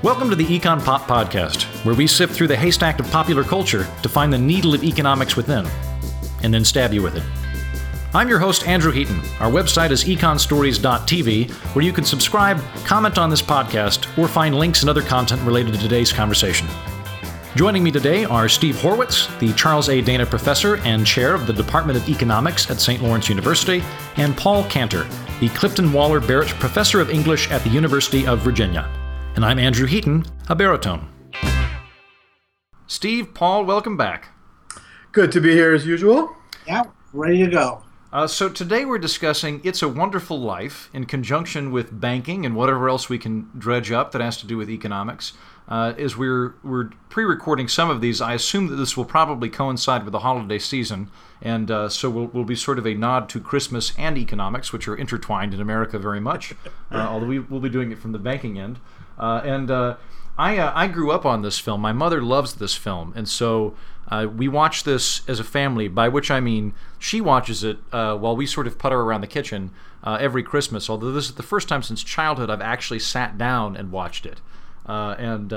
Welcome to the Econ Pop Podcast, where we sift through the haystack of popular culture to find the needle of economics within, and then stab you with it. I'm your host, Andrew Heaton. Our website is econstories.tv, where you can subscribe, comment on this podcast, or find links and other content related to today's conversation. Joining me today are Steve Horwitz, the Charles A. Dana Professor and Chair of the Department of Economics at St. Lawrence University, and Paul Cantor, the Clifton Waller Barrett Professor of English at the University of Virginia and I'm Andrew Heaton, a baritone. Steve, Paul, welcome back. Good to be here as usual. Yeah, ready to go. Uh, so today we're discussing It's a Wonderful Life in conjunction with banking and whatever else we can dredge up that has to do with economics. Uh, as we're we're pre-recording some of these, I assume that this will probably coincide with the holiday season, and uh, so will will be sort of a nod to Christmas and economics, which are intertwined in America very much. Uh, although we will be doing it from the banking end. Uh, and uh, I, uh, I grew up on this film. My mother loves this film, and so uh, we watch this as a family. By which I mean she watches it uh, while we sort of putter around the kitchen uh, every Christmas. Although this is the first time since childhood I've actually sat down and watched it. and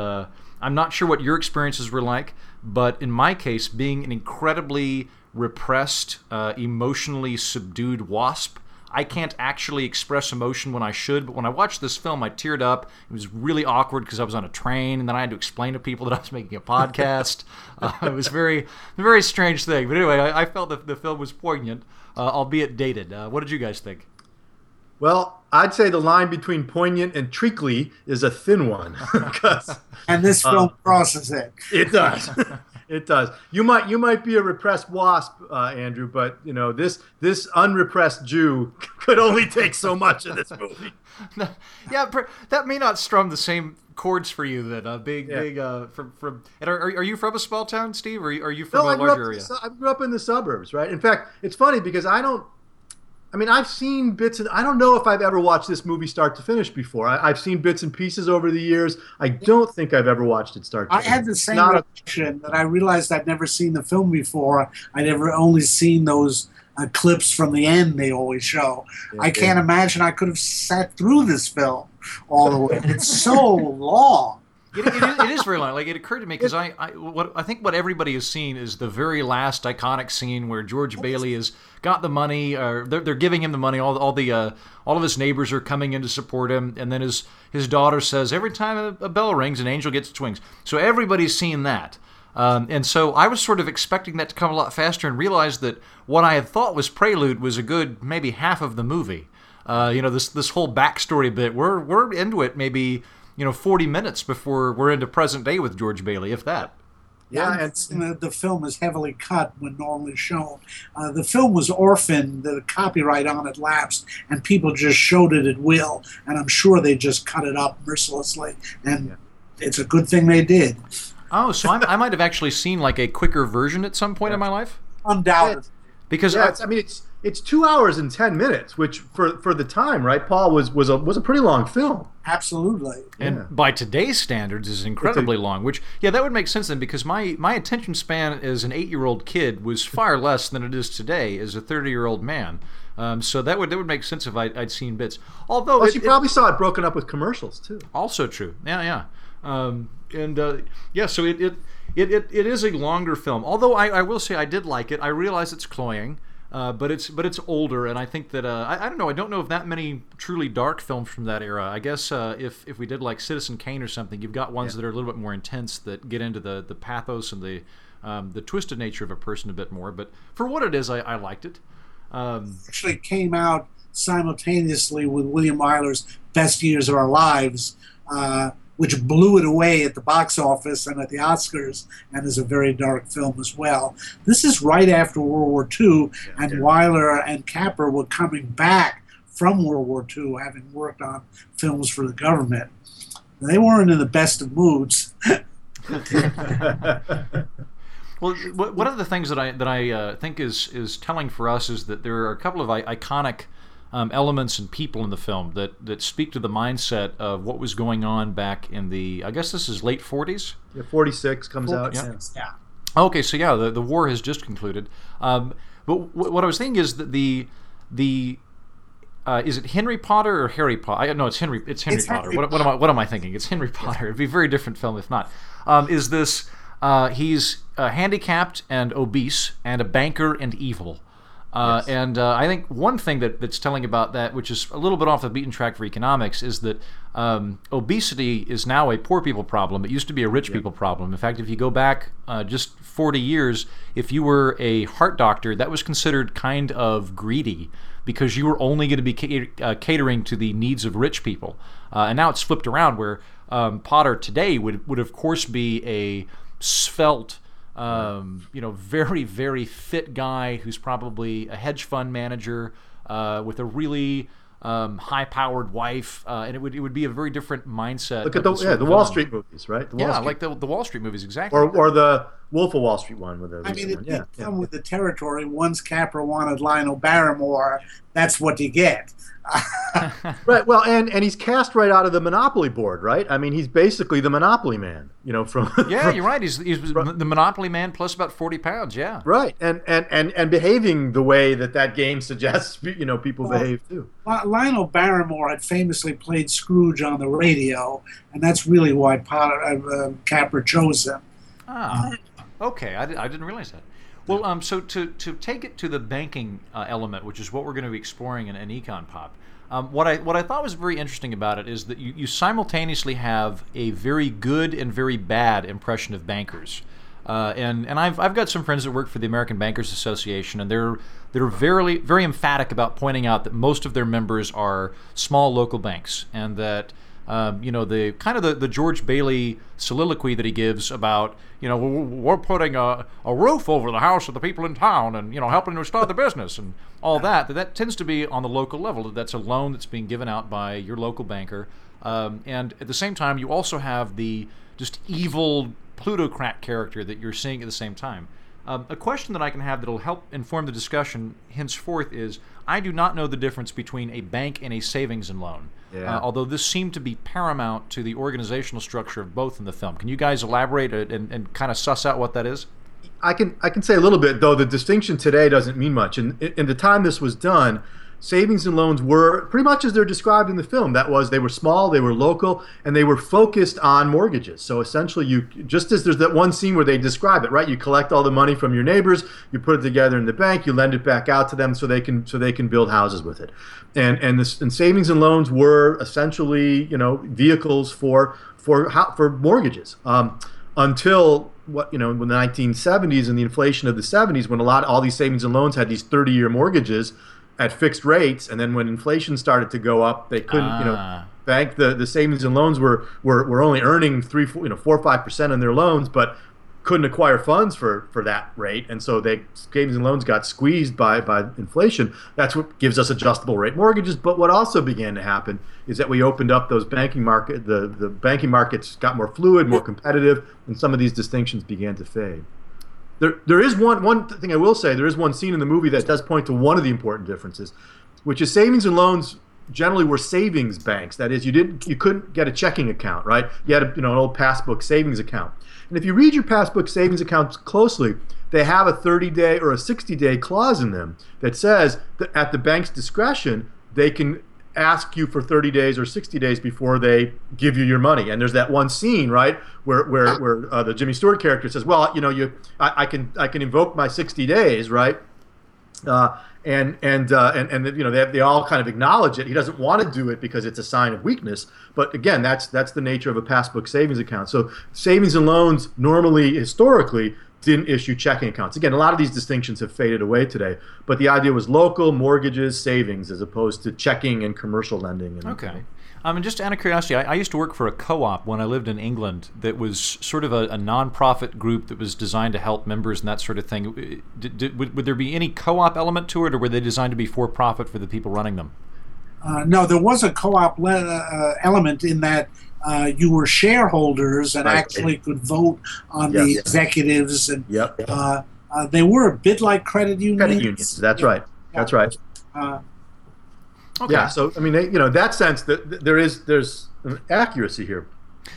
I'm not sure what your experiences were like, but in my case, being an incredibly repressed, emotionally subdued wasp. I can't actually express emotion when I should, but when I watched this film, I teared up. It was really awkward because I was on a train, and then I had to explain to people that I was making a podcast. uh, it was very, very strange thing. But anyway, I, I felt that the film was poignant, uh, albeit dated. Uh, what did you guys think? Well, I'd say the line between poignant and treacly is a thin one. and this film crosses it. It does. It does. You might you might be a repressed wasp, uh, Andrew, but you know this this unrepressed Jew could only take so much of this movie. yeah, that may not strum the same chords for you that A big yeah. big uh, from from. And are, are you from a small town, Steve, or are you from no, a larger area? I grew up in the suburbs, right? In fact, it's funny because I don't I mean, I've seen bits and I don't know if I've ever watched this movie start to finish before. I, have seen bits and pieces over the years. I don't think I've ever watched it start. to I had the same reaction that I realized I'd never seen the film before. I'd ever only seen those uh, clips from the end they always show. Yeah, I can't yeah. imagine I could have sat through this film all the way. It's so long it, it, it is very long. Like it occurred to me because I, I, what I think what everybody has seen is the very last iconic scene where George Bailey has got the money, or they're, they're giving him the money. All, all the uh, all of his neighbors are coming in to support him, and then his his daughter says every time a, a bell rings, an angel gets its wings. So everybody's seen that. Um, and so I was sort of expecting that to come a lot faster and realized that what I had thought was prelude was a good maybe half of the movie. Uh, you know, this this whole backstory bit. We're we're into it maybe you know 40 minutes before we're into present day with George Bailey, if that. Yeah, and the, the, film is heavily cut when normally shown. Uh, the film was orphaned, the copyright on it lapsed, and people just showed it at will. And I'm sure they just cut it up mercilessly. And yeah. it's a good thing they did. Oh, so I, I might have actually seen like a quicker version at some point yeah. in my life? Undoubtedly. Because yeah, I, I mean, it's it's two hours and ten minutes, which for for the time, right, Paul was was a was a pretty long film. Absolutely, and yeah. by today's standards, is incredibly a, long. Which yeah, that would make sense then, because my my attention span as an eight year old kid was far less than it is today as a thirty year old man. Um, so that would that would make sense if I, would seen bits. Although Plus, it, you probably it, saw it broken up with commercials too. Also true. Yeah, yeah. Um, and uh, yeah, so it, it it, it it is a longer film. Although I, I will say I did like it. I realize it's cloying. Uh, but it's but it's older, and I think that uh, I, I don't know. I don't know if that many truly dark films from that era. I guess uh, if if we did like Citizen Kane or something, you've got ones yeah. that are a little bit more intense that get into the the pathos and the um, the twisted nature of a person a bit more. But for what it is, I, I liked it. Um, Actually, came out simultaneously with William Wyler's Best Years of Our Lives. Uh, which blew it away at the box office and at the Oscars, and is a very dark film as well. This is right after World War II, and Wyler and Capra were coming back from World War II, having worked on films for the government. They weren't in the best of moods. Well, one of the things that I that I uh, think is is telling for us is that there are a couple of iconic um, elements and people in the film that, that speak to the mindset of what was going on back in the I guess this is late 40s. Yeah, 46 comes 46, out. Yeah. yeah. Okay, so yeah, the, the war has just concluded. Um, but w- what I was thinking is that the the uh, is it Henry Potter or Harry Potter? I, no, it's Henry. It's Henry It's Potter. Henry what, what am I? What am I thinking? It's Henry Potter. It'd be a very different film if not. Um, is this? Uh, he's uh, handicapped and obese and a banker and evil. Uh, And uh, I think one thing that, that's telling about that, which is a little bit off the beaten track for economics, is that um, obesity is now a poor people problem. It used to be a rich people problem. In fact, if you go back uh, just 40 years, if you were a heart doctor, that was considered kind of greedy because you were only going to be cater- uh, catering to the needs of rich people. Uh, and now it's flipped around where um, Potter today would, would, of course, be a svelte um, you know, very, very fit guy who's probably a hedge fund manager uh, with a really um, high-powered wife, uh, and it would it would be a very different mindset. Look at the yeah the Wall. Street movies, right? The Wall Yeah, Street- like the the Wall Street movies, exactly. or or the Wolf of Wall Street one with the I mean, it one. did yeah, come yeah. with the territory. Once Capra wanted Lionel Barrymore, that's what you get. Right. Well, and and he's cast right out of the Monopoly board, right? I mean, he's basically the Monopoly man, you know, from yeah, from- you're right. He's, he's the Monopoly man plus about forty pounds. Yeah. right, and and and and behaving the way that that game suggests, you know, people Well, behave too. Lionel Barrymore had famously played Scrooge on the radio, and that's really why Potter, uh, uh, Capra chose him. Ah, okay. I, I didn't realize that. Well, um, so to, to take it to the banking uh, element, which is what we're going to be exploring in, in Econ Pop, um, what I what I thought was very interesting about it is that you, you simultaneously have a very good and very bad impression of bankers. Uh, and and I've, I've got some friends that work for the American Bankers Association, and they're they're very very emphatic about pointing out that most of their members are small local banks, and that um, you know the kind of the, the George Bailey soliloquy that he gives about you know we're, we're putting a, a roof over the house of the people in town and you know helping to start the business and all that that that tends to be on the local level. That's a loan that's being given out by your local banker. Um, and at the same time you also have the just evil plutocrat character that you're seeing at the same time. Um, a question that I can have that'll help inform the discussion henceforth is I do not know the difference between a bank and a savings and loan. Yeah. Uh, although this seemed to be paramount to the organizational structure of both in the film. Can you guys elaborate and, and, and kind of suss out what that is? I can I can say a little bit though. The distinction today doesn't mean much. In in the time this was done, savings and loans were pretty much as they're described in the film. That was they were small, they were local, and they were focused on mortgages. So essentially, you just as there's that one scene where they describe it, right? You collect all the money from your neighbors, you put it together in the bank, you lend it back out to them so they can so they can build houses with it. And and this and savings and loans were essentially you know vehicles for for for mortgages. Um, until what you know in the 1970s and the inflation of the 70s when a lot all these savings and loans had these 30 year mortgages at fixed rates and then when inflation started to go up they couldn't you know Ah. bank the, the savings and loans were, were were only earning three four, you know four or five percent on their loans but couldn't acquire funds for for that rate and so they savings and loans got squeezed by by inflation. That's what gives us adjustable rate mortgages but what also began to happen is that we opened up those banking market the the banking markets got more fluid more competitive and some of these distinctions began to fade there, there is one one thing I will say. There is one scene in the movie that does point to one of the important differences, which is savings and loans generally were savings banks. That is, you didn't you couldn't get a checking account, right? You had a, you know an old passbook savings account. And if you read your passbook savings accounts closely, they have a 30 day or a 60 day clause in them that says that at the bank's discretion they can ask you for 30 days or 60 days before they give you your money. And there's that one scene, right, where where, where uh, the Jimmy Stewart character says, "Well, you know, you I, I can I can invoke my 60 days, right?" Uh, and and uh, and and you know they, they all kind of acknowledge it. He doesn't want to do it because it's a sign of weakness. But again, that's that's the nature of a passbook savings account. So savings and loans normally historically didn't issue checking accounts. Again, a lot of these distinctions have faded away today. But the idea was local mortgages, savings, as opposed to checking and commercial lending. And, Okay. Um, and just out of curiosity, I, I used to work for a co-op when I lived in England that was sort of a, a non-profit group that was designed to help members and that sort of thing. Did, did, would, would there be any co-op element to it, or were they designed to be for-profit for the people running them? Uh, no, there was a co-op le- uh, element in that uh, you were shareholders and Right. actually could vote on Yeah. the executives, and Yep. uh, uh, they were a bit like credit unions. Credit unions. That's right. That's right. Uh, Okay. Yeah. So I mean, they, you know, that sense, that that there is there's an accuracy here.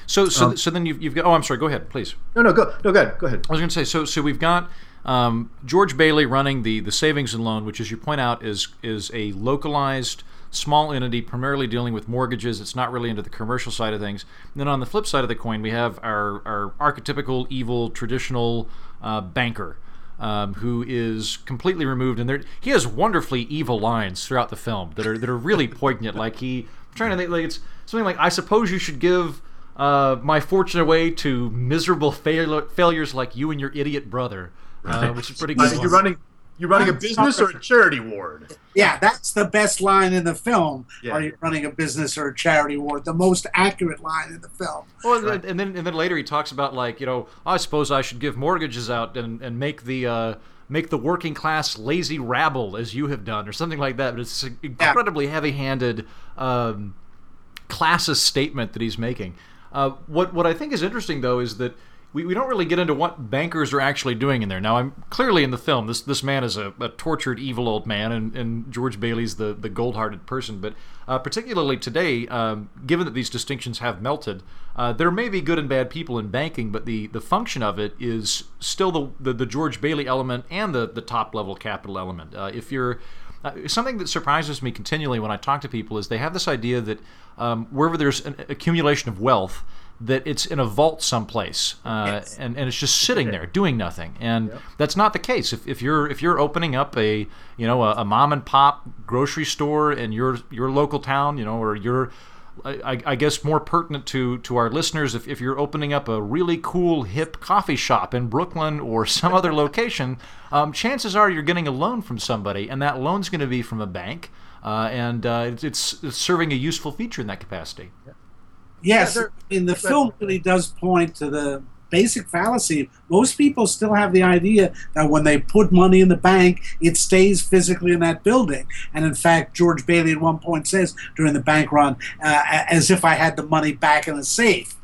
So, so, Um, so then you've, you've got. Oh, I'm sorry. Go ahead, please. No, no, go, no, go ahead, go ahead. I was going to say. So, so we've got um, George Bailey running the the savings and loan, which, as you point out, is is a localized small entity, primarily dealing with mortgages. It's not really into the commercial side of things. And then on the flip side of the coin, we have our, our archetypical, evil, traditional uh, banker. Um, who is completely removed, and there, he has wonderfully evil lines throughout the film that are that are really poignant. Like he, I'm trying to think, like it's something like, "I suppose you should give uh, my fortune away to miserable fail- failures like you and your idiot brother," uh, which is pretty good. You're running you're running a business or a charity ward? Yeah, that's the best line in the film. Yeah. Are you running a business or a charity ward? The most accurate line in the film. Well, and then- and then and then later he talks about like you know I suppose I should give mortgages out and, and make the uh, make the working class lazy rabble as you have done or something like that. But it's an incredibly heavy-handed um, classist statement that he's making. Uh, what what I think is interesting though is that. We, we don't really get into what bankers are actually doing in there. Now, I'm clearly in the film. This this man is a, a tortured, evil old man, and, and George Bailey's the, the gold-hearted person. But uh, particularly today, um, given that these distinctions have melted, uh, there may be good and bad people in banking, but the, the function of it is still the, the, the George Bailey element and the, the top level capital element. Uh, if you're uh, something that surprises me continually when I talk to people is they have this idea that um, wherever there's an accumulation of wealth, that it's in a vault someplace, uh, Yes. and, and it's just sitting there doing nothing. And that's not the case. If, if you're if you're opening up a you know a, a mom and pop grocery store in your your local town, you know, or your I, I guess more pertinent to, to our listeners if, if you're opening up a really cool hip coffee shop in Brooklyn or some other location, um, chances are you're getting a loan from somebody, and that loan's going to be from a bank, uh, and uh, it's, it's, it's serving a useful feature in that capacity. Yes, Yeah, they're- in the film really does point to the basic fallacy. Most people still have the idea that when they put money in the bank, it stays physically in that building. And in fact, George Bailey at one point says during the bank run, uh, as if I had the money back in a safe.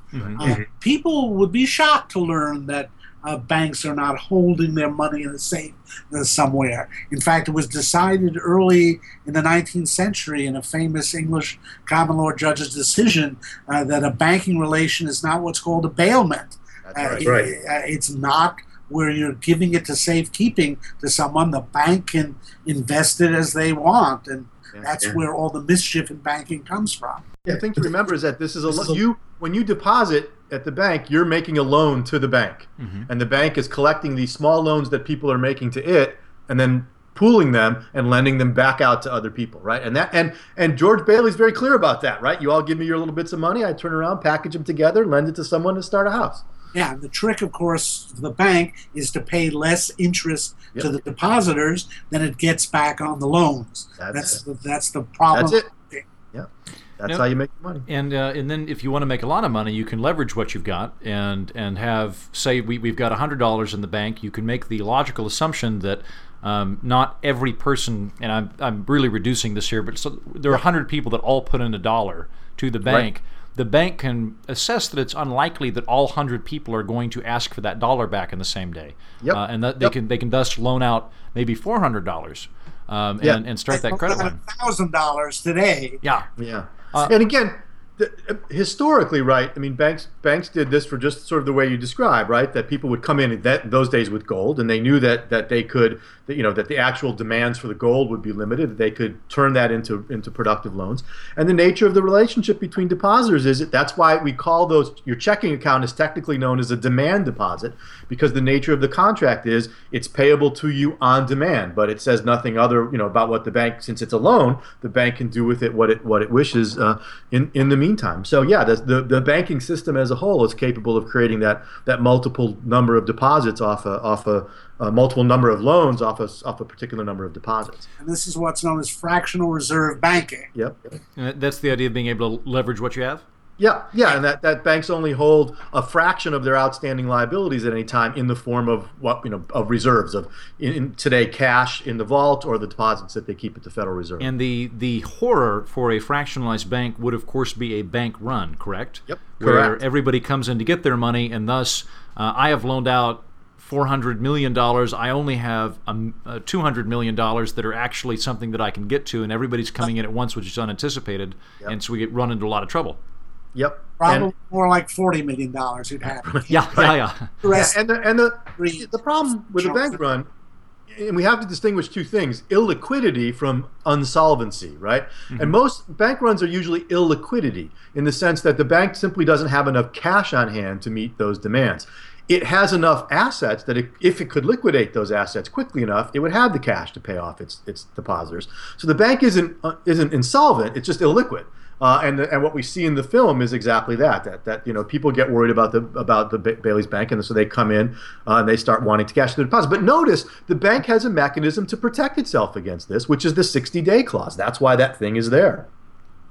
Uh, people would be shocked to learn that uh, banks are not holding their money in a safe uh, somewhere. In fact, it was decided early in the 19th century in a famous English common law judge's decision uh, that a banking relation is not what's called a bailment. That's Uh, right. it- uh, it's not where you're giving it to safekeeping to someone. The bank can invest it as they want, and Yeah. that's Yeah. where all the mischief in banking comes from. Yeah, the thing to remember is that this is a lo- you when you deposit at the bank, you're making a loan to the bank, mm-hmm. and the bank is collecting these small loans that people are making to it, and then pooling them and lending them back out to other people, right? And that and and George Bailey's very clear about that, right? You all give me your little bits of money, I turn around, package them together, lend it to someone to start a house. Yeah, the trick, of course, for the bank is to pay less interest to the depositors than it gets back on the loans. That's That's the, that's the problem. That's it. Yeah, that's Yep. how you make money. And uh, and then if you want to make a lot of money, you can leverage what you've got and and have say we we've got hundred dollars in the bank. You can make the logical assumption that um, not every person, and I'm I'm really reducing this here, but so, there are hundred people that all put in a dollar to the bank. The bank can assess that it's unlikely that all hundred people are going to ask for that dollar back in the same day, Yep. uh, and that they Yep. can they can thus loan out maybe four hundred dollars um, Yeah. and, and start that credit line. thousand dollars today. Yeah, Yeah, Uh, and again, the, historically, right? I mean, banks banks did this for just sort of the way you describe, right? That people would come in in that those days with gold, and they knew that that they could, that, you know, that the actual demands for the gold would be limited. They could turn that into into productive loans. And the nature of the relationship between depositors is that that's why we call those your checking account is technically known as a demand deposit because the nature of the contract is it's payable to you on demand, but it says nothing other, you know, about what the bank since it's a loan, the bank can do with it what it what it wishes uh, in in the meantime. So yeah, the, the the banking system as a whole is capable of creating that that multiple number of deposits off a off a, a multiple number of loans off a off a particular number of deposits. And this is what's known as fractional reserve banking. Yep. And that's the idea of being able to leverage what you have. Yeah, yeah, and that, that banks only hold a fraction of their outstanding liabilities at any time in the form of what you know of reserves of in, in today cash in the vault or the deposits that they keep at the Federal Reserve. And the the horror for a fractionalized bank would, of course, be a bank run, correct? Yep, Where correct. everybody comes in to get their money, and thus uh, I have loaned out. Four hundred million dollars. I only have um, uh, two hundred million dollars that are actually something that I can get to, and everybody's coming in at once, which is unanticipated, and so we get run into a lot of trouble. yep. Probably And, more like forty million dollars you'd have. Yeah, yeah, yeah. The yeah, rest and the and the Agreed. the problem with a bank run and we have to distinguish two things illiquidity from unsolvency, right? Mm-hmm. And most bank runs are usually illiquidity in the sense that the bank simply doesn't have enough cash on hand to meet those demands. It has enough assets that it, if it could liquidate those assets quickly enough, it would have the cash to pay off its its depositors. So the bank isn't uh, isn't insolvent; it's just illiquid. Uh, and the, and what we see in the film is exactly that that that you know people get worried about the about the Bailey's Bank and so they come in uh, and they start wanting to cash their deposits. But notice the bank has a mechanism to protect itself against this, which is the 60 day clause. That's why that thing is there.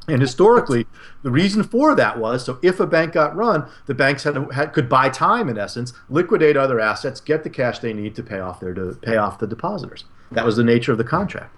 And historically, the reason for that was so if a bank got run, the banks had, had, could buy time in essence, liquidate other assets, get the cash they need to pay off their to pay off the depositors. That was the nature of the contract.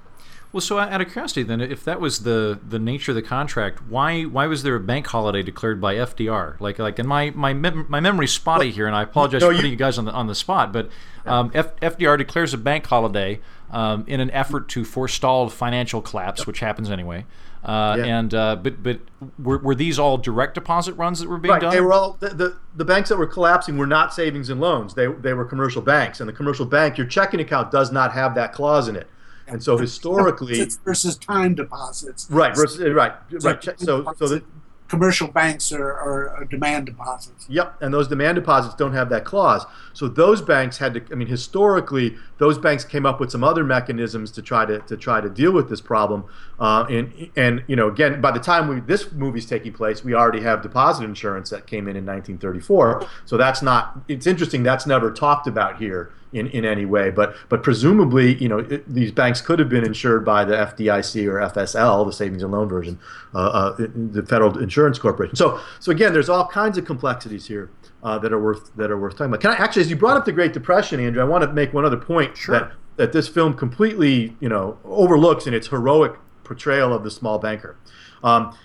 Well, so out of curiosity, then, if that was the, the nature of the contract, why why was there a bank holiday declared by FDR? Like like, and my my mem- my memory's spotty here, and I apologize no, for putting you, you guys on the on the spot, but um, F- FDR declares a bank holiday um, in an effort to forestall financial collapse, which happens anyway. Uh, yeah. And uh, but but were, were these all direct deposit runs that were being right. done? They were all the, the, the banks that were collapsing were not savings and loans. They they were commercial banks, and the commercial bank, your checking account does not have that clause in it. And so historically, versus time deposits, right? Versus, right, right. So, so the, commercial banks are, are, are, demand deposits. Yep, and those demand deposits don't have that clause. So those banks had to. I mean, historically, those banks came up with some other mechanisms to try to to try to deal with this problem. Uh, and and you know, again, by the time we this movie's taking place, we already have deposit insurance that came in in 1934. So that's not. It's interesting. That's never talked about here in, in any way. But but presumably, you know, it, these banks could have been insured by the FDIC or FSL, the savings and loan version, uh, uh, the Federal Insurance Corporation. So so again, there's all kinds of complexities here. Uh, that are worth that are worth talking about. Can I actually, as you brought up the Great Depression, Andrew, I want to make one other point sure. that that this film completely, you know, overlooks in its heroic portrayal of the small banker. Um,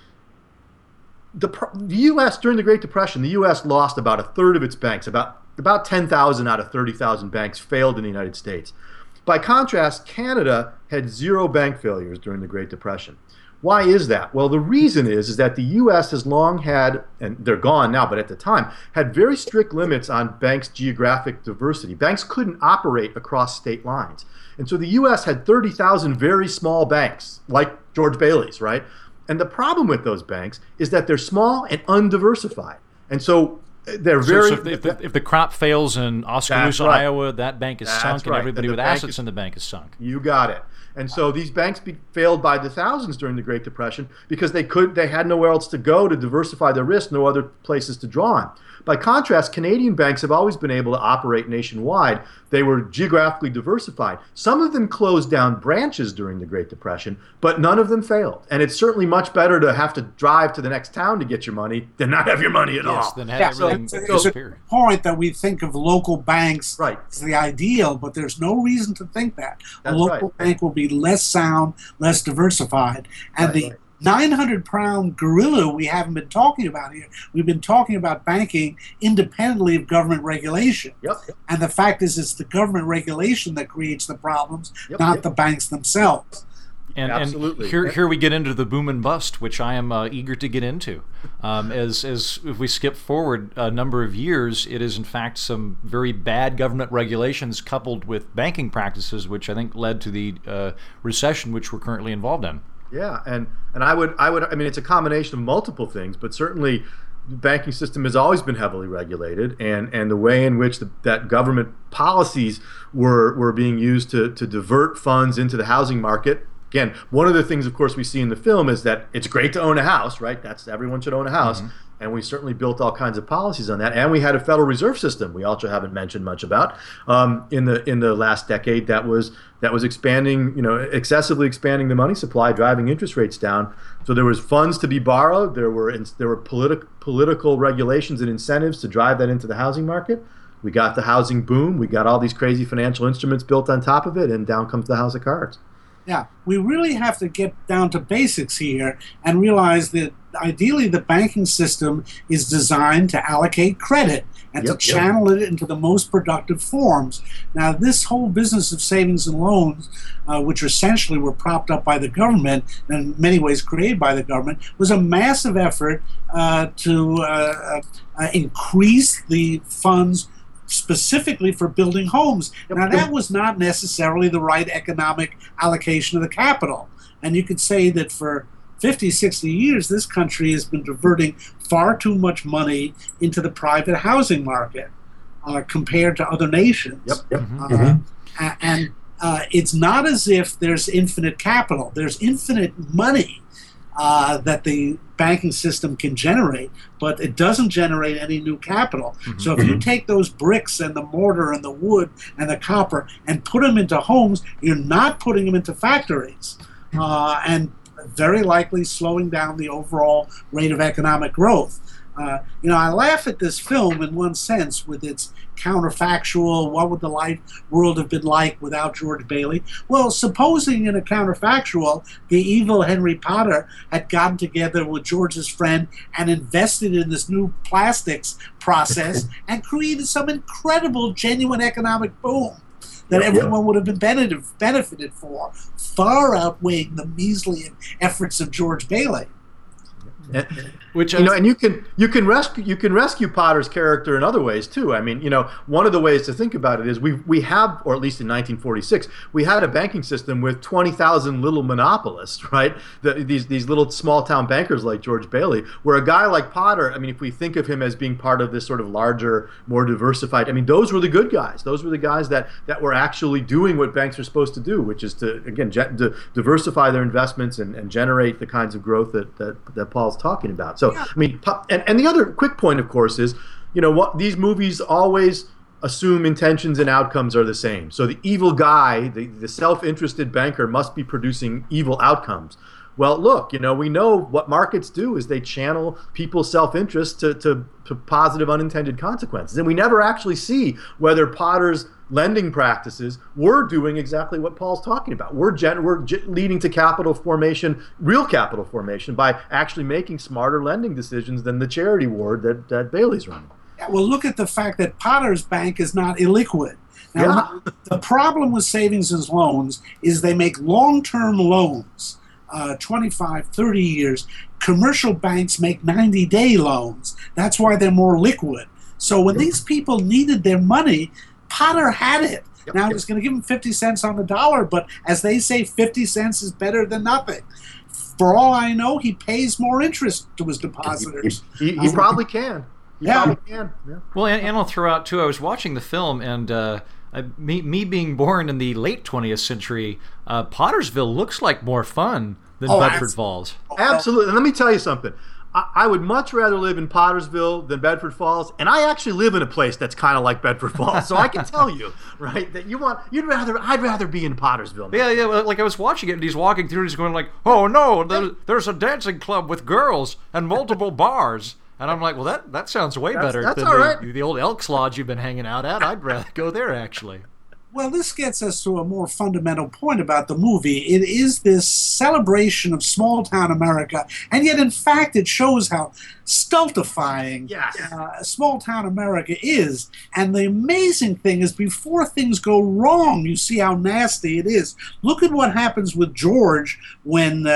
the, the U.S. during the Great Depression, the U.S. lost about a third of its banks, about about 10,000 out of 30,000 banks failed in the United States. By contrast, Canada had zero bank failures during the Great Depression. Why is that? Well, the reason is, is that the U.S. has long had, and they're gone now, but at the time, had very strict limits on banks' geographic diversity. Banks couldn't operate across state lines. And so the U.S. had 30,000 very small banks, like George Bailey's, right? And the problem with those banks is that they're small and undiversified. And so they're very. So, so if, the, if, the, crop fails in Oskaloosa, right. Iowa, that bank is that's sunk, right. and everybody with assets is, in the bank is sunk. You got it. And so these banks be, failed by the thousands during the Great Depression because they could they had nowhere else to go to diversify their risk, no other places to draw on. By contrast, Canadian banks have always been able to operate nationwide. They were geographically diversified. Some of them closed down branches during the Great Depression, but none of them failed. And it's certainly much better to have to drive to the next town to get your money than not have your money at yes, all. Than have yeah, everything so it's, a point that we think of local banks right. as the ideal, but there's no reason to think that. That's a local right. bank will be less sound, less diversified, and right, the right 900 pound gorilla we haven't been talking about here. We've been talking about banking independently of government regulation. Yep. And the fact is, it's the government regulation that creates the problems, yep, not yep. the banks themselves. And, Absolutely. and here, here we get into the boom and bust, which I am uh, eager to get into. Um, as, as if we skip forward a number of years, it is in fact some very bad government regulations coupled with banking practices, which I think led to the uh, recession which we're currently involved in. Yeah, and and I would I would I mean it's a combination of multiple things, but certainly the banking system has always been heavily regulated, and and the way in which the, that government policies were were being used to to divert funds into the housing market. Again, one of the things, of course, we see in the film is that it's great to own a house, right? That's everyone should own a house. Mm-hmm and we certainly built all kinds of policies on that. And we had a Federal Reserve System we also haven't mentioned much about um, in the in the last decade that was that was expanding, you know, excessively expanding the money supply, driving interest rates down. So there was funds to be borrowed. There were there were political political regulations and incentives to drive that into the housing market. We got the housing boom. We got all these crazy financial instruments built on top of it, and down comes the house of cards. Yeah, we really have to get down to basics here and realize that ideally the banking system is designed to allocate credit and yep, to channel yep. it into the most productive forms. Now, this whole business of savings and loans, uh, which essentially were propped up by the government and in many ways created by the government, was a massive effort uh, to uh, uh increase the funds specifically for building homes. Now, that was not necessarily the right economic allocation of the capital. And you could say that for 50, 60 years, this country has been diverting far too much money into the private housing market uh, compared to other nations. Yep, yep. Uh, Mm-hmm. And uh, it's not as if there's infinite capital, there's infinite money. Uh, that the banking system can generate, but it doesn't generate any new capital. So if you take those bricks and the mortar and the wood and the copper and put them into homes, you're not putting them into factories, uh, and very likely slowing down the overall rate of economic growth. Uh, you know, I laugh at this film in one sense with its counterfactual. What would the life world have been like without George Bailey? Well, supposing in a counterfactual, the evil Henry Potter had gotten together with George's friend and invested in this new plastics process and created some incredible, genuine economic boom that Yeah. everyone would have been benefited, benefited for, far outweighing the measly efforts of George Bailey. And- Which you know, and you can you can rescue you can rescue Potter's character in other ways too. I mean, you know, one of the ways to think about it is we we have, or at least in 1946, we had a banking system with 20,000 little monopolists, right? The, these these little small town bankers like George Bailey, where a guy like Potter, I mean, if we think of him as being part of this sort of larger, more diversified, I mean, those were the good guys. Those were the guys that that were actually doing what banks are supposed to do, which is to again to diversify their investments and, and generate the kinds of growth that that, that Paul's talking about. So, I mean, and, and the other quick point, of course, is you know what these movies always assume intentions and outcomes are the same. So the evil guy, the, the self-interested banker, must be producing evil outcomes. Well, look, you know, we know what markets do is they channel people's self-interest to, to, to positive unintended consequences. And we never actually see whether Potter's lending practices were doing exactly what Paul's talking about. We're, gen- we're leading to capital formation, real capital formation, by actually making smarter lending decisions than the charity ward that, that Bailey's running. Yeah, Well, look at the fact that Potter's bank is not illiquid. Now, the problem with savings and loans is they make long term loans, uh, 25, 30 years. Commercial banks make 90 day loans. That's why they're more liquid. So when these people needed their money, Potter had it. Yep, Now yep. he's going to give them 50 cents on the dollar, but as they say, 50 cents is better than nothing. For all I know, he pays more interest to his depositors. He, he probably can. He Yeah. probably can. Yeah. Well, and, and I'll throw out too. I was watching the film, and uh, I, me, me being born in the late 20th century, uh, Pottersville looks like more fun than Oh, Bedford Falls. Absolutely. And let me tell you something. I, I would much rather live in Pottersville than Bedford Falls, and I actually live in a place that's kind of like Bedford Falls, so I can tell you, right, that you want you'd rather I'd rather be in Pottersville. Yeah, yeah. Like I was watching it, and he's walking through, and he's going like, "Oh no, there, there's a dancing club with girls and multiple bars." And I'm like, "Well, that that sounds way That's- better that's than the, right. the old Elks Lodge you've been hanging out at. I'd rather go there actually." Well, this gets us to a more fundamental point about the movie. It is this celebration of small town America, and yet, in fact, it shows how stultifying Yes. uh, small town America is. And the amazing thing is, before things go wrong, you see how nasty it is. Look at what happens with George when uh,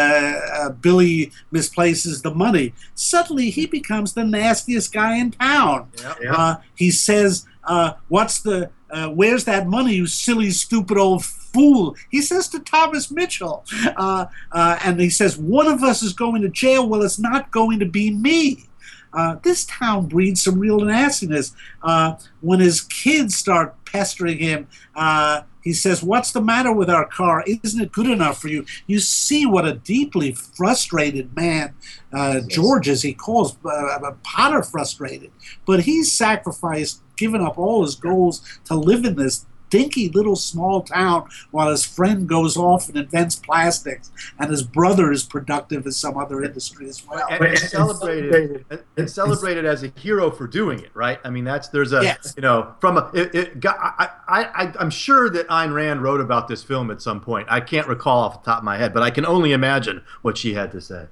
uh, Billy misplaces the money. Suddenly, he becomes the nastiest guy in town. Yeah. Uh, he says, uh, "What's the? Uh, where's that money, you silly, stupid old fool?" He says to Thomas Mitchell, uh, uh, and he says, "One of us is going to jail. Well, it's not going to be me." Uh, this town breeds some real nastiness. Uh, when his kids start pestering him, uh, he says, "What's the matter with our car? Isn't it good enough for you?" You see what a deeply frustrated man uh, George as He calls uh, Potter frustrated, but he's sacrificed, given up all his goals to live in this dinky little small town while his friend goes off and invents plastics and his brother is productive in some other industry as well. and, and celebrated and, and celebrated as a hero for doing it, right? I mean, that's there's a Yes. you know from a it, it got, I, I I I'm sure that Ayn Rand wrote about this film at some point. I can't recall off the top of my head, but I can only imagine what she had to say.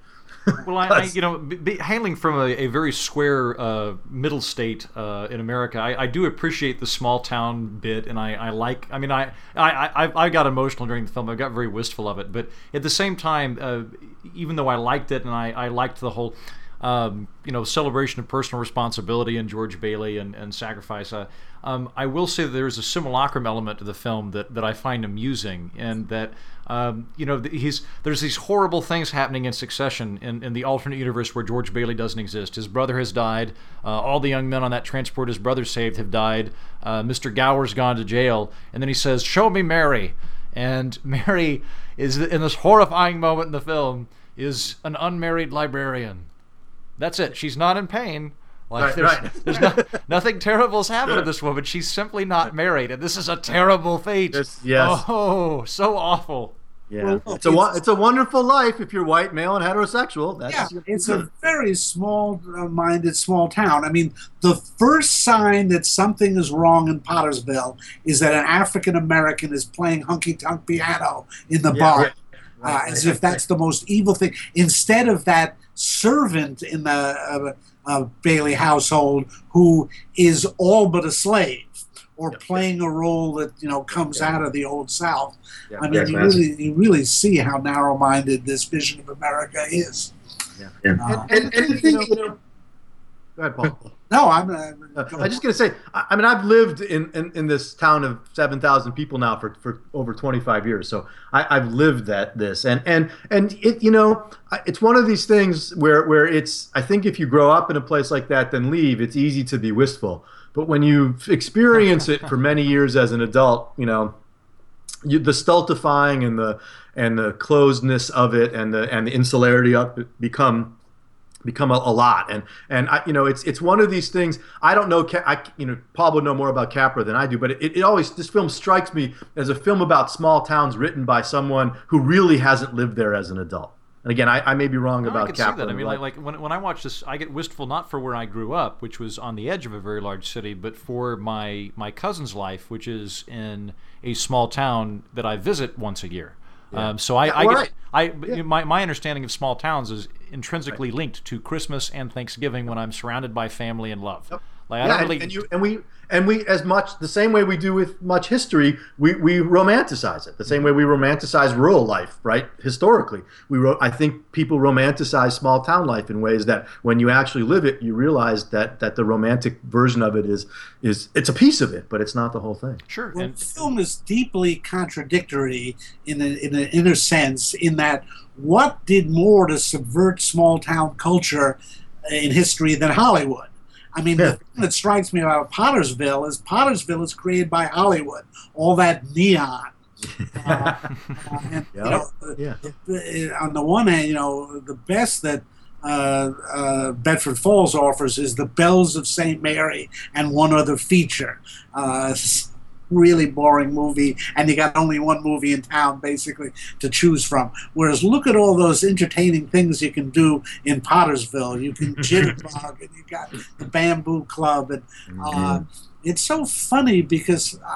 Well, I, I you know, be, be, hailing from a, a very square uh, middle state uh, in America, I, I do appreciate the small town bit, and I, I like. I mean, I, I, I, I got emotional during the film. I got very wistful of it, but at the same time, uh, even though I liked it and I, I liked the whole. um, you know celebration of personal responsibility and George Bailey and, and sacrifice. Uh, um, I will say that there's a simulacrum element to the film that, that I find amusing, and that um, you know he's there's these horrible things happening in succession in, in the alternate universe where George Bailey doesn't exist. His brother has died. Uh, all the young men on that transport his brother saved have died. Uh, Mr. Gower's gone to jail, and then he says, "Show me Mary," and Mary is in this horrifying moment in the film is an unmarried librarian. That's it. She's not in pain. Like Right, there's, right. there's no, nothing terrible's happened to this woman. She's simply not married, and this is a terrible fate. Yes. Oh, so awful. Yeah, Well, look, it's a it's- it's a wonderful life if you're white, male, and heterosexual. That's Yeah, it's a very small-minded small town. I mean, the first sign that something is wrong in Pottersville is that an African American is playing honky-tonk piano in the Yeah, bar, right. uh, as if that's the most evil thing. Instead of that servant in the uh, uh, Bailey household who is all but a slave. Or playing a role that you know comes out of the old South. Yeah. I mean, Yes, you really, you really see how narrow-minded this vision of America is. Yeah. Yeah. Uh, and, and, and you know, go ahead, Paul. No, I'm. Uh, Uh, I'm just gonna say, I, I mean, I've lived in, in, in this town of seven thousand people now for, for over 25 years, so I, I've lived that this, and and and it, you know, it's one of these things where where it's. I think if you grow up in a place like that, then leave. It's easy to be wistful, but when you experience it for many years as an adult, you know, you, the stultifying and the and the closedness of it and the and the insularity of become become a, a lot. And and I, you know it's it's one of these things I don't know I you know Paul would know more about Capra than I do but it, it always this film strikes me as a film about small towns written by someone who really hasn't lived there as an adult and again I, I may be wrong No, about I can see that. I mean, like- like, when, when I watch this, I get wistful not for where I grew up, which was on the edge of a very large city, but for my my cousin's life, which is in a small town that I visit once a year. Um, so I, Yeah, I, get, I Yeah. my, my understanding of small towns is intrinsically linked to Christmas and Thanksgiving when I'm surrounded by family and love. Like I yeah, don't and, really. and you and we and we as much the same way we do with much history, we, we romanticize it. The same way we romanticize rural life, right? Historically, we wrote. I think people romanticize small town life in ways that when you actually live it, you realize that that the romantic version of it is is it's a piece of it, but it's not the whole thing. sure. Well, and, the film is deeply contradictory in, a, in an inner sense, in that what did more to subvert small town culture in history than Hollywood? I mean, Yeah. the thing that strikes me about Pottersville is Pottersville is created by Hollywood. All that neon. Uh, uh, and, you Yeah. know, Yeah. the- on the one hand, you know, the best that uh, uh, Bedford Falls offers is the Bells of St. Mary and one other feature. Uh, really boring movie, and you got only one movie in town basically to choose from. Whereas, look at all those entertaining things you can do in Pottersville. You can jitterbug, and you got the Bamboo Club, and uh, it's so funny because uh,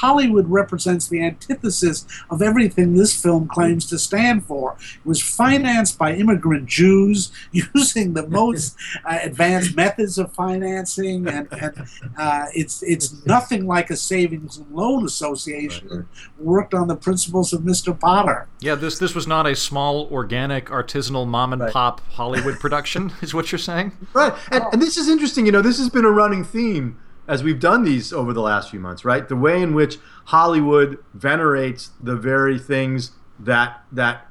Hollywood represents the antithesis of everything this film claims to stand for. It was financed by immigrant Jews using the most uh, advanced methods of financing, and, and uh, it's it's nothing like a savings and loan association Right, right. worked on the principles of Mr. Potter. yeah, this this was not a small, organic, artisanal, mom and Right. pop Hollywood production, is what you're saying? Right. And, and this is interesting. You know, this has been a running theme as we've done these over the last few months, right? The way in which Hollywood venerates the very things that that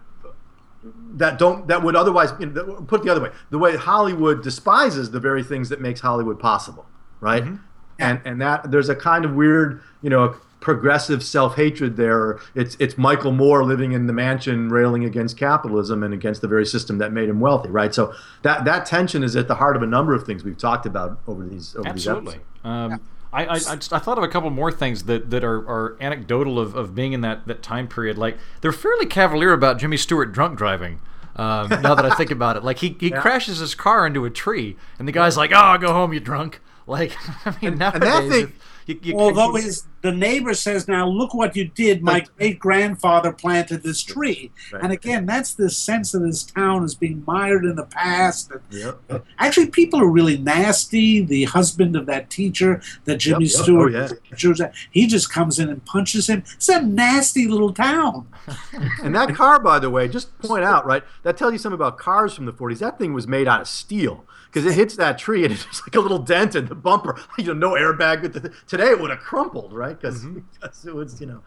that don't that would otherwise you know, put the other way the way Hollywood despises the very things that makes Hollywood possible, right? Mm-hmm. And and that there's a kind of weird you know progressive self hatred there. It's it's Michael Moore living in the mansion railing against capitalism and against the very system that made him wealthy, right? So that that tension is at the heart of a number of things we've talked about over these over Absolutely. these episodes. Um, I, I, I, just, I thought of a couple more things that, that are, are anecdotal of, of being in that, that time period. Like, they're fairly cavalier about Jimmy Stewart drunk driving. Um, now that I think about it, like he, he crashes his car into a tree, and the guy's like, "Oh, go home, you drunk." Like, I mean, and that nowadays, thing- if- You, you, Although his the neighbor says, "Now look what you did. My great grandfather planted this tree." Right. And again, that's this sense of this town as being mired in the past. Yep. actually, people are really nasty. The husband of that teacher that Jimmy Yep, yep. Stewart, Oh, yeah. he just comes in and punches him. It's a nasty little town. And that car, by the way, just point out, right? That tells you something about cars from the 40s. That thing was made out of steel because it hits that tree and it's just like a little dent in the bumper. You know, no airbag. Today it would have crumpled, right? Because it was, you know.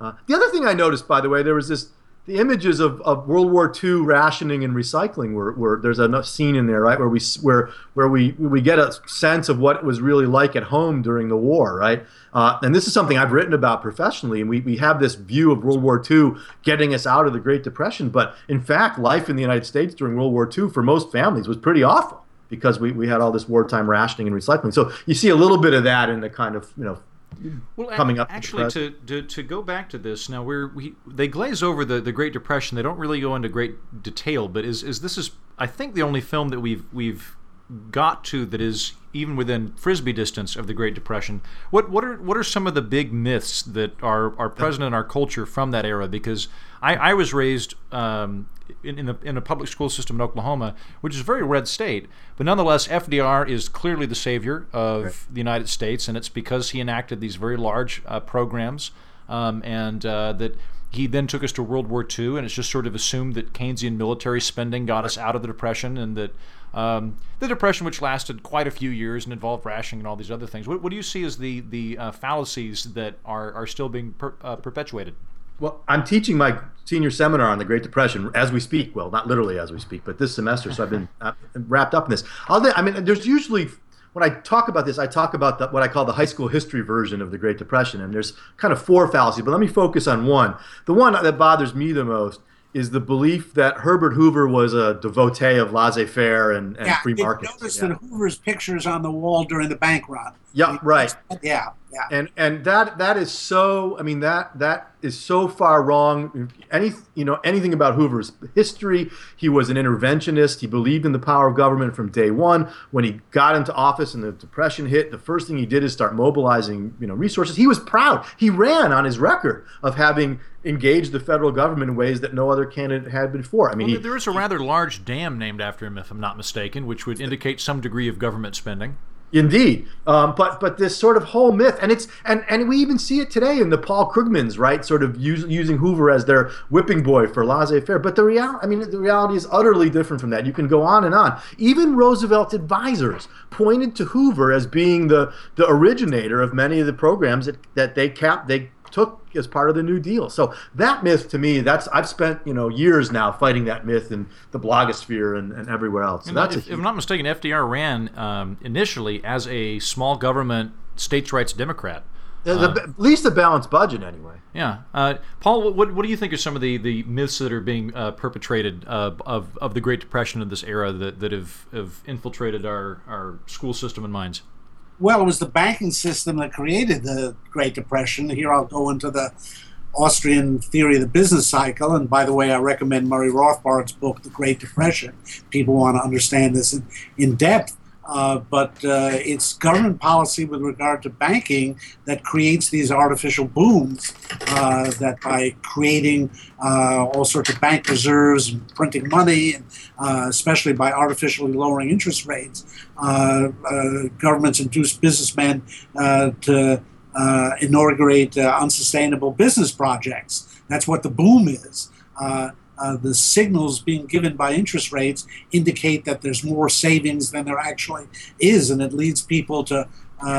Uh, the other thing I noticed, by the way, there was this. The images of, of World War II rationing and recycling were, were there's a scene in there right where we where where we we get a sense of what it was really like at home during the war right uh, and this is something I've written about professionally and we, we have this view of World War II getting us out of the Great Depression but in fact life in the United States during World War II for most families was pretty awful because we, we had all this wartime rationing and recycling so you see a little bit of that in the kind of you know well, coming up Actually, to, to, to go back to this now, we're we they glaze over the, the Great Depression. They don't really go into great detail, but is, is this is I think the only film that we've we've got to that is even within frisbee distance of the Great Depression. What what are what are some of the big myths that are are present in our culture from that era? Because I, I was raised um, in, in, the, in a public school system in Oklahoma, which is a very red state, but nonetheless, FDR is clearly the savior of the United States, and it's because he enacted these very large uh, programs, um, and uh, that he then took us to World War II, and it's just sort of assumed that Keynesian military spending got us out of the Depression, and that um, the Depression, which lasted quite a few years and involved rationing and all these other things. What, what do you see as the the uh, fallacies that are, are still being per, uh, perpetuated? Well, I'm teaching my senior seminar on the Great Depression as we speak. Well, not literally as we speak, but this semester. So I've been uh, wrapped up in this. I'll, I mean, there's usually when I talk about this, I talk about the, what I call the high school history version of the Great Depression, and there's kind of four fallacies. But let me focus on one. The one that bothers me the most is the belief that Herbert Hoover was a devotee of laissez-faire and, and yeah, free markets. notice Yeah. that Hoover's pictures on the wall during the bank run. yeah, right. Yeah, yeah. and and that that is so i mean that that is so far wrong. Any you know anything about hoover's history he was an interventionist. He believed in the power of government from day one. When he got into office and the depression hit the first thing he did is start mobilizing you know resources. He was proud. He ran on his record of having engaged the federal government in ways that no other candidate had before. I mean Well, he, there is a rather large dam named after him, if I'm not mistaken, which would indicate some degree of government spending. Indeed, um, but but this sort of whole myth, and it's and and we even see it today in the Paul Krugmans, right? Sort of use, using Hoover as their whipping boy for laissez-faire. But the real, I mean, the reality is utterly different from that. You can go on and on. Even Roosevelt's advisors pointed to Hoover as being the the originator of many of the programs that that they cap they took as part of the New Deal. So that myth to me, that's I've spent you know years now fighting that myth in the blogosphere and, and everywhere else. So And that's if, if I'm not mistaken, FDR ran um, initially as a small government states' rights Democrat. the, the, at least a balanced budget anyway. Yeah, uh, Paul, what, what do you think are some of the, the myths that are being uh, perpetrated uh, of, of the Great Depression of this era that, that have, have infiltrated our, our school system and minds? Well, it was the banking system that created the Great Depression. Here I'll go into the Austrian theory of the business cycle. And by the way, I recommend Murray Rothbard's book, The Great Depression. People want to understand this in, in depth. Uh, but uh, it's government policy with regard to banking that creates these artificial booms uh, that by creating uh, all sorts of bank reserves and printing money, and uh, especially by artificially lowering interest rates, governments induce businessmen to inaugurate unsustainable business projects. That's what the boom is. Uh, the signals being given by interest rates indicate that there's more savings than there actually is, and it leads people to uh,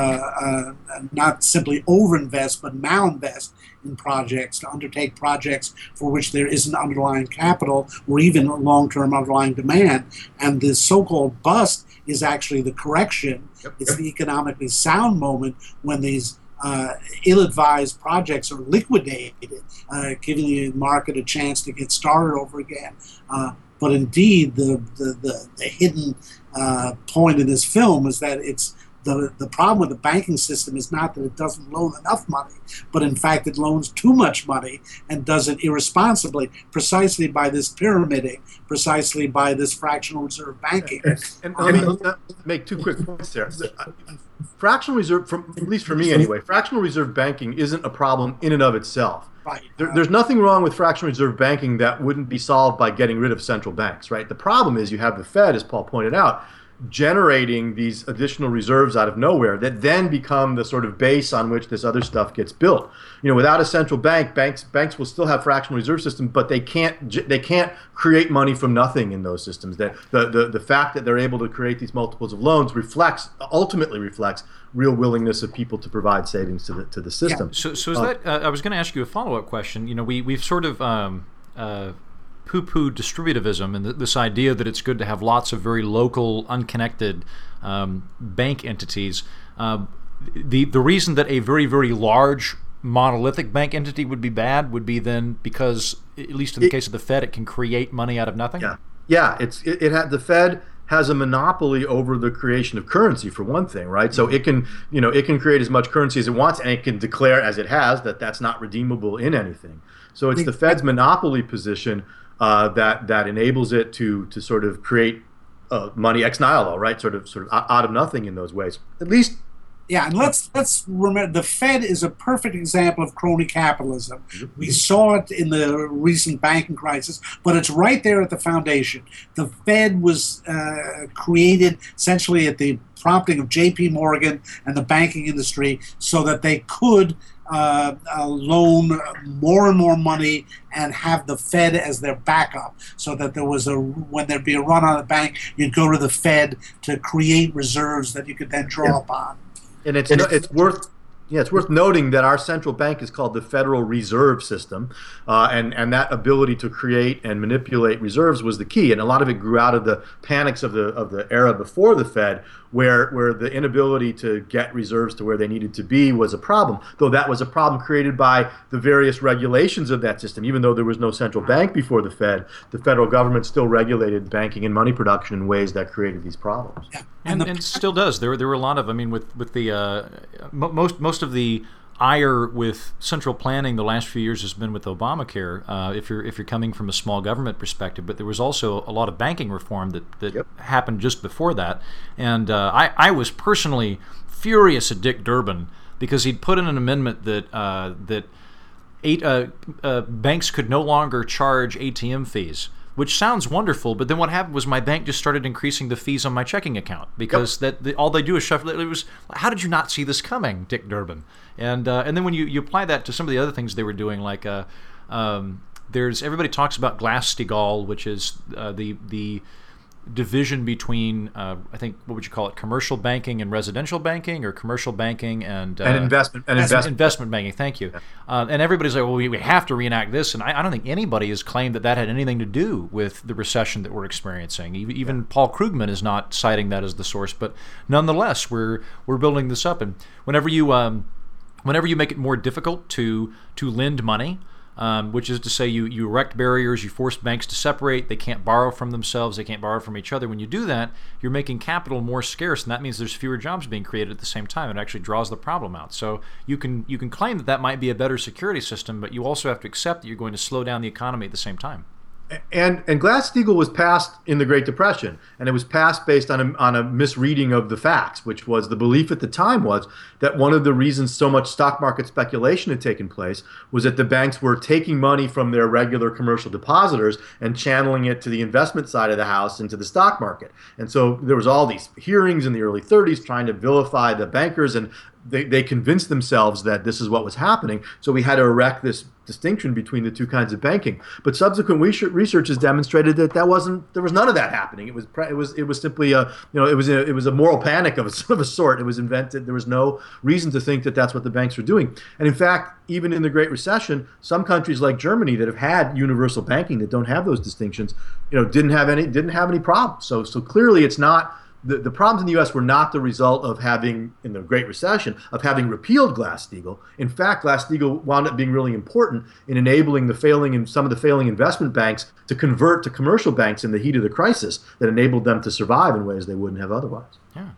uh, not simply overinvest but malinvest in projects, to undertake projects for which there isn't underlying capital or even long term underlying demand. And the so called bust is actually the correction. Yep. It's the economically sound moment when these uh, ill-advised projects are liquidated, uh, giving the market a chance to get started over again. Uh, but indeed, the the, the, the hidden uh, point in this film is that it's the, the problem with the banking system is not that it doesn't loan enough money, but in fact it loans too much money and does it irresponsibly, precisely by this pyramiding, precisely by this fractional reserve banking. And, and um, let me make two quick points there. Uh, fractional reserve, from, at least for me anyway, fractional reserve banking isn't a problem in and of itself. Right. There, there's nothing wrong with fractional reserve banking that wouldn't be solved by getting rid of central banks, right? The problem is you have the Fed, as Paul pointed out, generating these additional reserves out of nowhere that then become the sort of base on which this other stuff gets built. You know, without a central bank, banks banks will still have fractional reserve systems, but they can't they can't create money from nothing in those systems. That the, the the fact that they're able to create these multiples of loans reflects ultimately reflects real willingness of people to provide savings to the to the system. Yeah. So so is uh, that uh, I was going to ask you a follow up question. You know, we we've sort of um, uh, poo poo distributivism and th- this idea that it's good to have lots of very local, unconnected um, bank entities. Uh, the, the reason that a very, very large monolithic bank entity would be bad would be then because, at least in the it, case of the Fed, it can create money out of nothing? Yeah. Yeah, it's it, it had the Fed has a monopoly over the creation of currency for one thing, right? So it can, you know, it can create as much currency as it wants and it can declare as it has that that's not redeemable in anything. So it's the Fed's monopoly position uh, that that enables it to to sort of create uh, money ex nihilo, right? Sort of sort of out of nothing in those ways. At least. Yeah, and let's let's remember the Fed is a perfect example of crony capitalism. We saw it in the recent banking crisis, but it's right there at the foundation. The Fed was uh, created essentially at the prompting of J.P. Morgan and the banking industry, so that they could uh, uh, loan more and more money and have the Fed as their backup, so that there was a when there'd be a run on the bank, you'd go to the Fed to create reserves that you could then draw yeah. upon. And it's and it's worth yeah, it's worth noting that our central bank is called the Federal Reserve System, uh, and and that ability to create and manipulate reserves was the key. And a lot of it grew out of the panics of the of the era before the Fed, where where the inability to get reserves to where they needed to be was a problem. Though that was a problem created by the various regulations of that system. Even though there was no central bank before the Fed, the federal government still regulated banking and money production in ways that created these problems. Yeah. And, and, and still does. There there were a lot of. I mean, with with the uh, most most of the ire with central planning the last few years has been with Obamacare. Uh, if you're if you're coming from a small government perspective, but there was also a lot of banking reform that that yep. happened just before that, and uh, I I was personally furious at Dick Durbin because he'd put in an amendment that uh, that eight uh, uh, banks could no longer charge ATM fees which sounds wonderful. But then what happened was my bank just started increasing the fees on my checking account because yep. that the, all they do is shuffle. It was how did you not see this coming, Dick Durbin? And uh, and then when you, you apply that to some of the other things they were doing, like uh, um, there's everybody talks about Glass Steagall, which is uh, the the division between uh, I think what would you call it commercial banking and residential banking or commercial banking and, uh, and investment and investment. investment banking thank you yeah. uh, and everybody's like well we, we have to reenact this and I, I, don't think anybody has claimed that that had anything to do with the recession that we're experiencing even yeah. Paul Krugman is not citing that as the source but nonetheless we're we're building this up and whenever you um, whenever you make it more difficult to to lend money um, which is to say you, you erect barriers, you force banks to separate, they can't borrow from themselves, they can't borrow from each other. When you do that, you're making capital more scarce, and that means there's fewer jobs being created at the same time. It actually draws the problem out. So you can you can claim that that might be a better security system, but you also have to accept that you're going to slow down the economy at the same time and and Glass-Steagall was passed in the Great Depression, and it was passed based on a, on a misreading of the facts, which was the belief at the time was that one of the reasons so much stock market speculation had taken place was that the banks were taking money from their regular commercial depositors and channeling it to the investment side of the house into the stock market. And so there was all these hearings in the early 30s trying to vilify the bankers and they, they convinced themselves that this is what was happening. So we had to erect this distinction between the two kinds of banking. But subsequent research has demonstrated that that wasn't there was none of that happening. It was it was it was simply a you know it was a, it was a moral panic of a, of a sort. It was invented. There was no reason to think that that's what the banks were doing. And in fact, even in the Great Recession, some countries like Germany that have had universal banking that don't have those distinctions, you know, didn't have any didn't have any problems. So so clearly, it's not the, the problems in the U.S. were not the result of having, in the Great Recession, of having repealed Glass-Steagall. In fact, Glass-Steagall wound up being really important in enabling the failing and some of the failing investment banks to convert to commercial banks in the heat of the crisis that enabled them to survive in ways they wouldn't have otherwise. Yeah.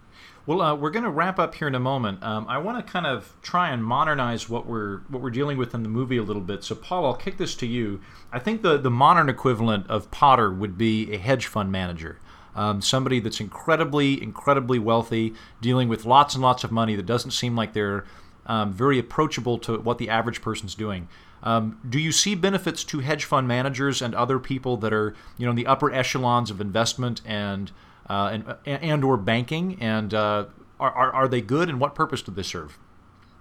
Well, uh, we're going to wrap up here in a moment. Um, I want to kind of try and modernize what we're what we're dealing with in the movie a little bit. So, Paul, I'll kick this to you. I think the the modern equivalent of Potter would be a hedge fund manager. Um, somebody that's incredibly, incredibly wealthy, dealing with lots and lots of money that doesn't seem like they're um, very approachable to what the average person's doing. Um, do you see benefits to hedge fund managers and other people that are, you know, in the upper echelons of investment and uh, and, and or banking? And uh, are, are, are they good, and what purpose do they serve?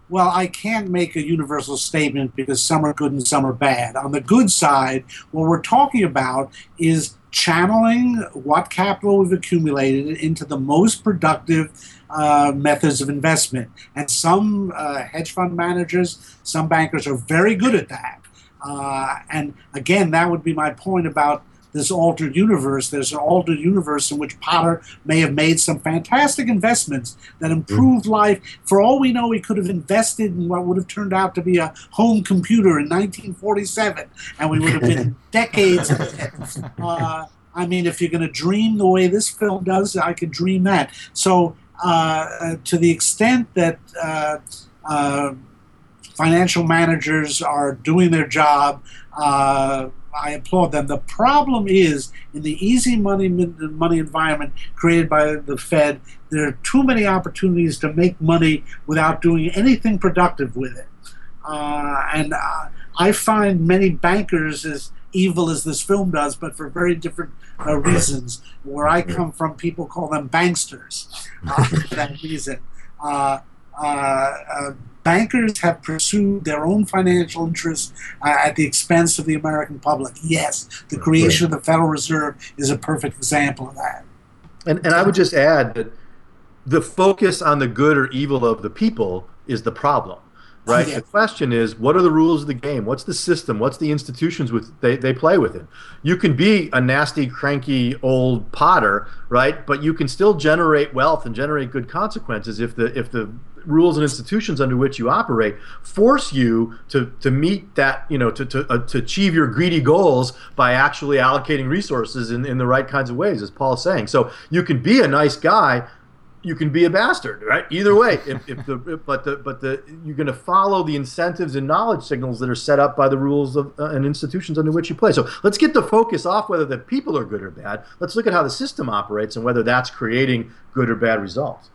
Well, I can't make a universal statement because some are good and some are bad. On the good side, what we're talking about is channeling what capital we've accumulated into the most productive uh, methods of investment. And some uh, hedge fund managers, some bankers are very good at that. Uh, and again, that would be my point about this altered universe. There's an altered universe in which Potter may have made some fantastic investments that improved mm. life. For all we know, he could have invested in what would have turned out to be a home computer in 1947, and we would have been decades. Uh, I mean, if you're going to dream the way this film does, I could dream that. So, uh, to the extent that uh, uh financial managers are doing their job, uh, I applaud them. The problem is in the easy money money environment created by the Fed, there are too many opportunities to make money without doing anything productive with it. Uh, and uh, I find many bankers as evil as this film does, but for very different uh, reasons. Where I come from, people call them banksters uh, for that reason. Bankers have pursued their own financial interests uh, at the expense of the American public. Yes, the creation of the Federal Reserve is a perfect example of that. And, and I would just add that the focus on the good or evil of the people is the problem right? Yeah. The question is, what are the rules of the game? What's the system? What's the institutions with they, they play within? You can be a nasty, cranky old Potter, right? But you can still generate wealth and generate good consequences if the if the rules and institutions under which you operate force you to to meet that you know to to, uh, to achieve your greedy goals by actually allocating resources in, in the right kinds of ways as paul's saying so you can be a nice guy you can be a bastard, right? Either way, if, if the if, but the but the you're going to follow the incentives and knowledge signals that are set up by the rules of uh, and institutions under which you play. So let's get the focus off whether the people are good or bad. Let's look at how the system operates and whether that's creating good or bad results.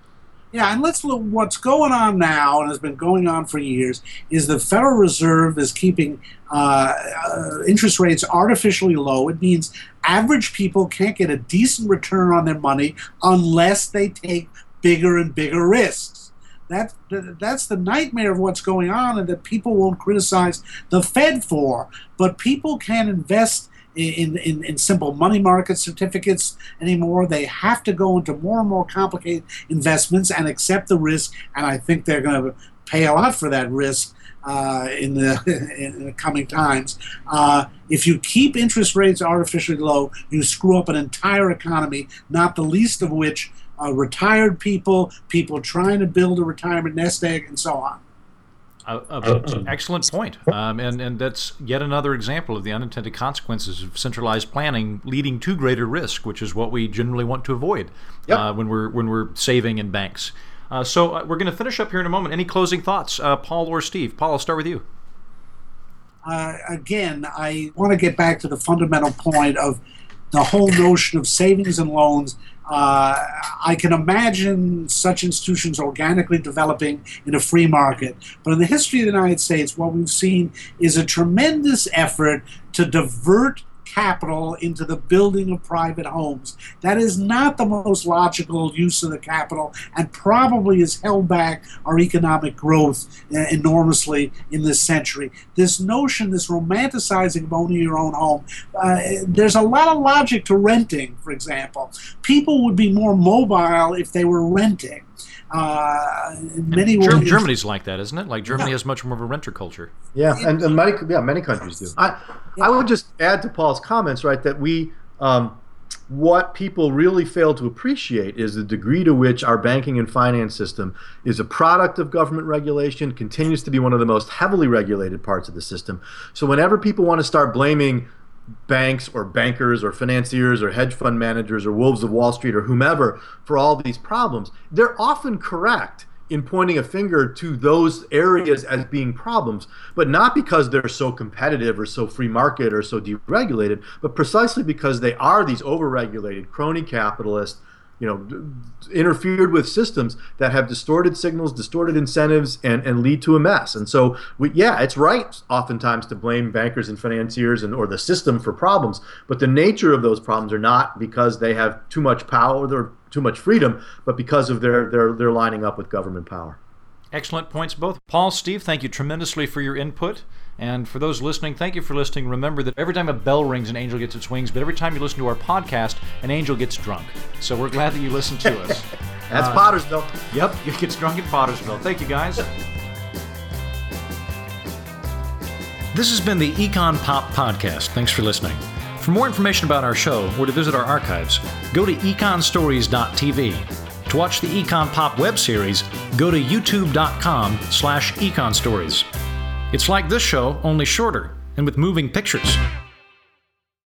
Yeah, and let's look what's going on now, and has been going on for years, is the Federal Reserve is keeping uh, uh, interest rates artificially low. It means average people can't get a decent return on their money unless they take bigger and bigger risks. That, that's the nightmare of what's going on, and that people won't criticize the Fed for. But people can't invest in, in, in simple money market certificates anymore. They have to go into more and more complicated investments and accept the risk. And I think they're going to pay a lot for that risk uh, in, the, in the coming times. Uh, if you keep interest rates artificially low, you screw up an entire economy, not the least of which uh, retired people, people trying to build a retirement nest egg, and so on. Uh, uh, excellent point. Um, and, and that's yet another example of the unintended consequences of centralized planning leading to greater risk, which is what we generally want to avoid yep. uh, when, we're, when we're saving in banks. Uh, so uh, we're going to finish up here in a moment. Any closing thoughts, uh, Paul or Steve? Paul, I'll start with you. again, I want to get back to the fundamental point of the whole notion of savings and loans uh, I can imagine such institutions organically developing in a free market. But in the history of the United States, what we've seen is a tremendous effort to divert capital into the building of private homes. That is not the most logical use of the capital and probably has held back our economic growth uh, enormously in this century. This notion, this romanticizing of owning your own home, uh, there's a lot of logic to renting, for example. People would be more mobile if they were renting. Uh, many Germ- Germany's like that, isn't it? Like Germany yeah. has much more of a renter culture. Yeah, and, and many yeah many countries do. I yeah. I would just add to Paul's comments, right, that we. Um, what people really fail to appreciate is the degree to which our banking and finance system is a product of government regulation, continues to be one of the most heavily regulated parts of the system. So, whenever people want to start blaming banks or bankers or financiers or hedge fund managers or wolves of Wall Street or whomever for all these problems, they're often correct in pointing a finger to those areas as being problems, but not because they're so competitive or so free market or so deregulated, but precisely because they are these overregulated crony capitalist you know, interfered with systems that have distorted signals, distorted incentives, and, and lead to a mess. And so, we, yeah, it's right oftentimes to blame bankers and financiers and or the system for problems, but the nature of those problems are not because they have too much power or too much freedom, but because of their their their lining up with government power. Excellent points, both. Paul, Steve, thank you tremendously for your input. And for those listening, thank you for listening. Remember that every time a bell rings, an angel gets its wings, but every time you listen to our podcast, an angel gets drunk. So we're glad that you listen to us. That's uh, Pottersville. Yep, you gets drunk in Pottersville. Thank you, guys. This has been the Econ Pop Podcast. Thanks for listening. For more information about our show or to visit our archives, go to econstories.tv. To watch the Econ Pop web series, go to youtube.com slash econstories. It's like this show, only shorter, and with moving pictures.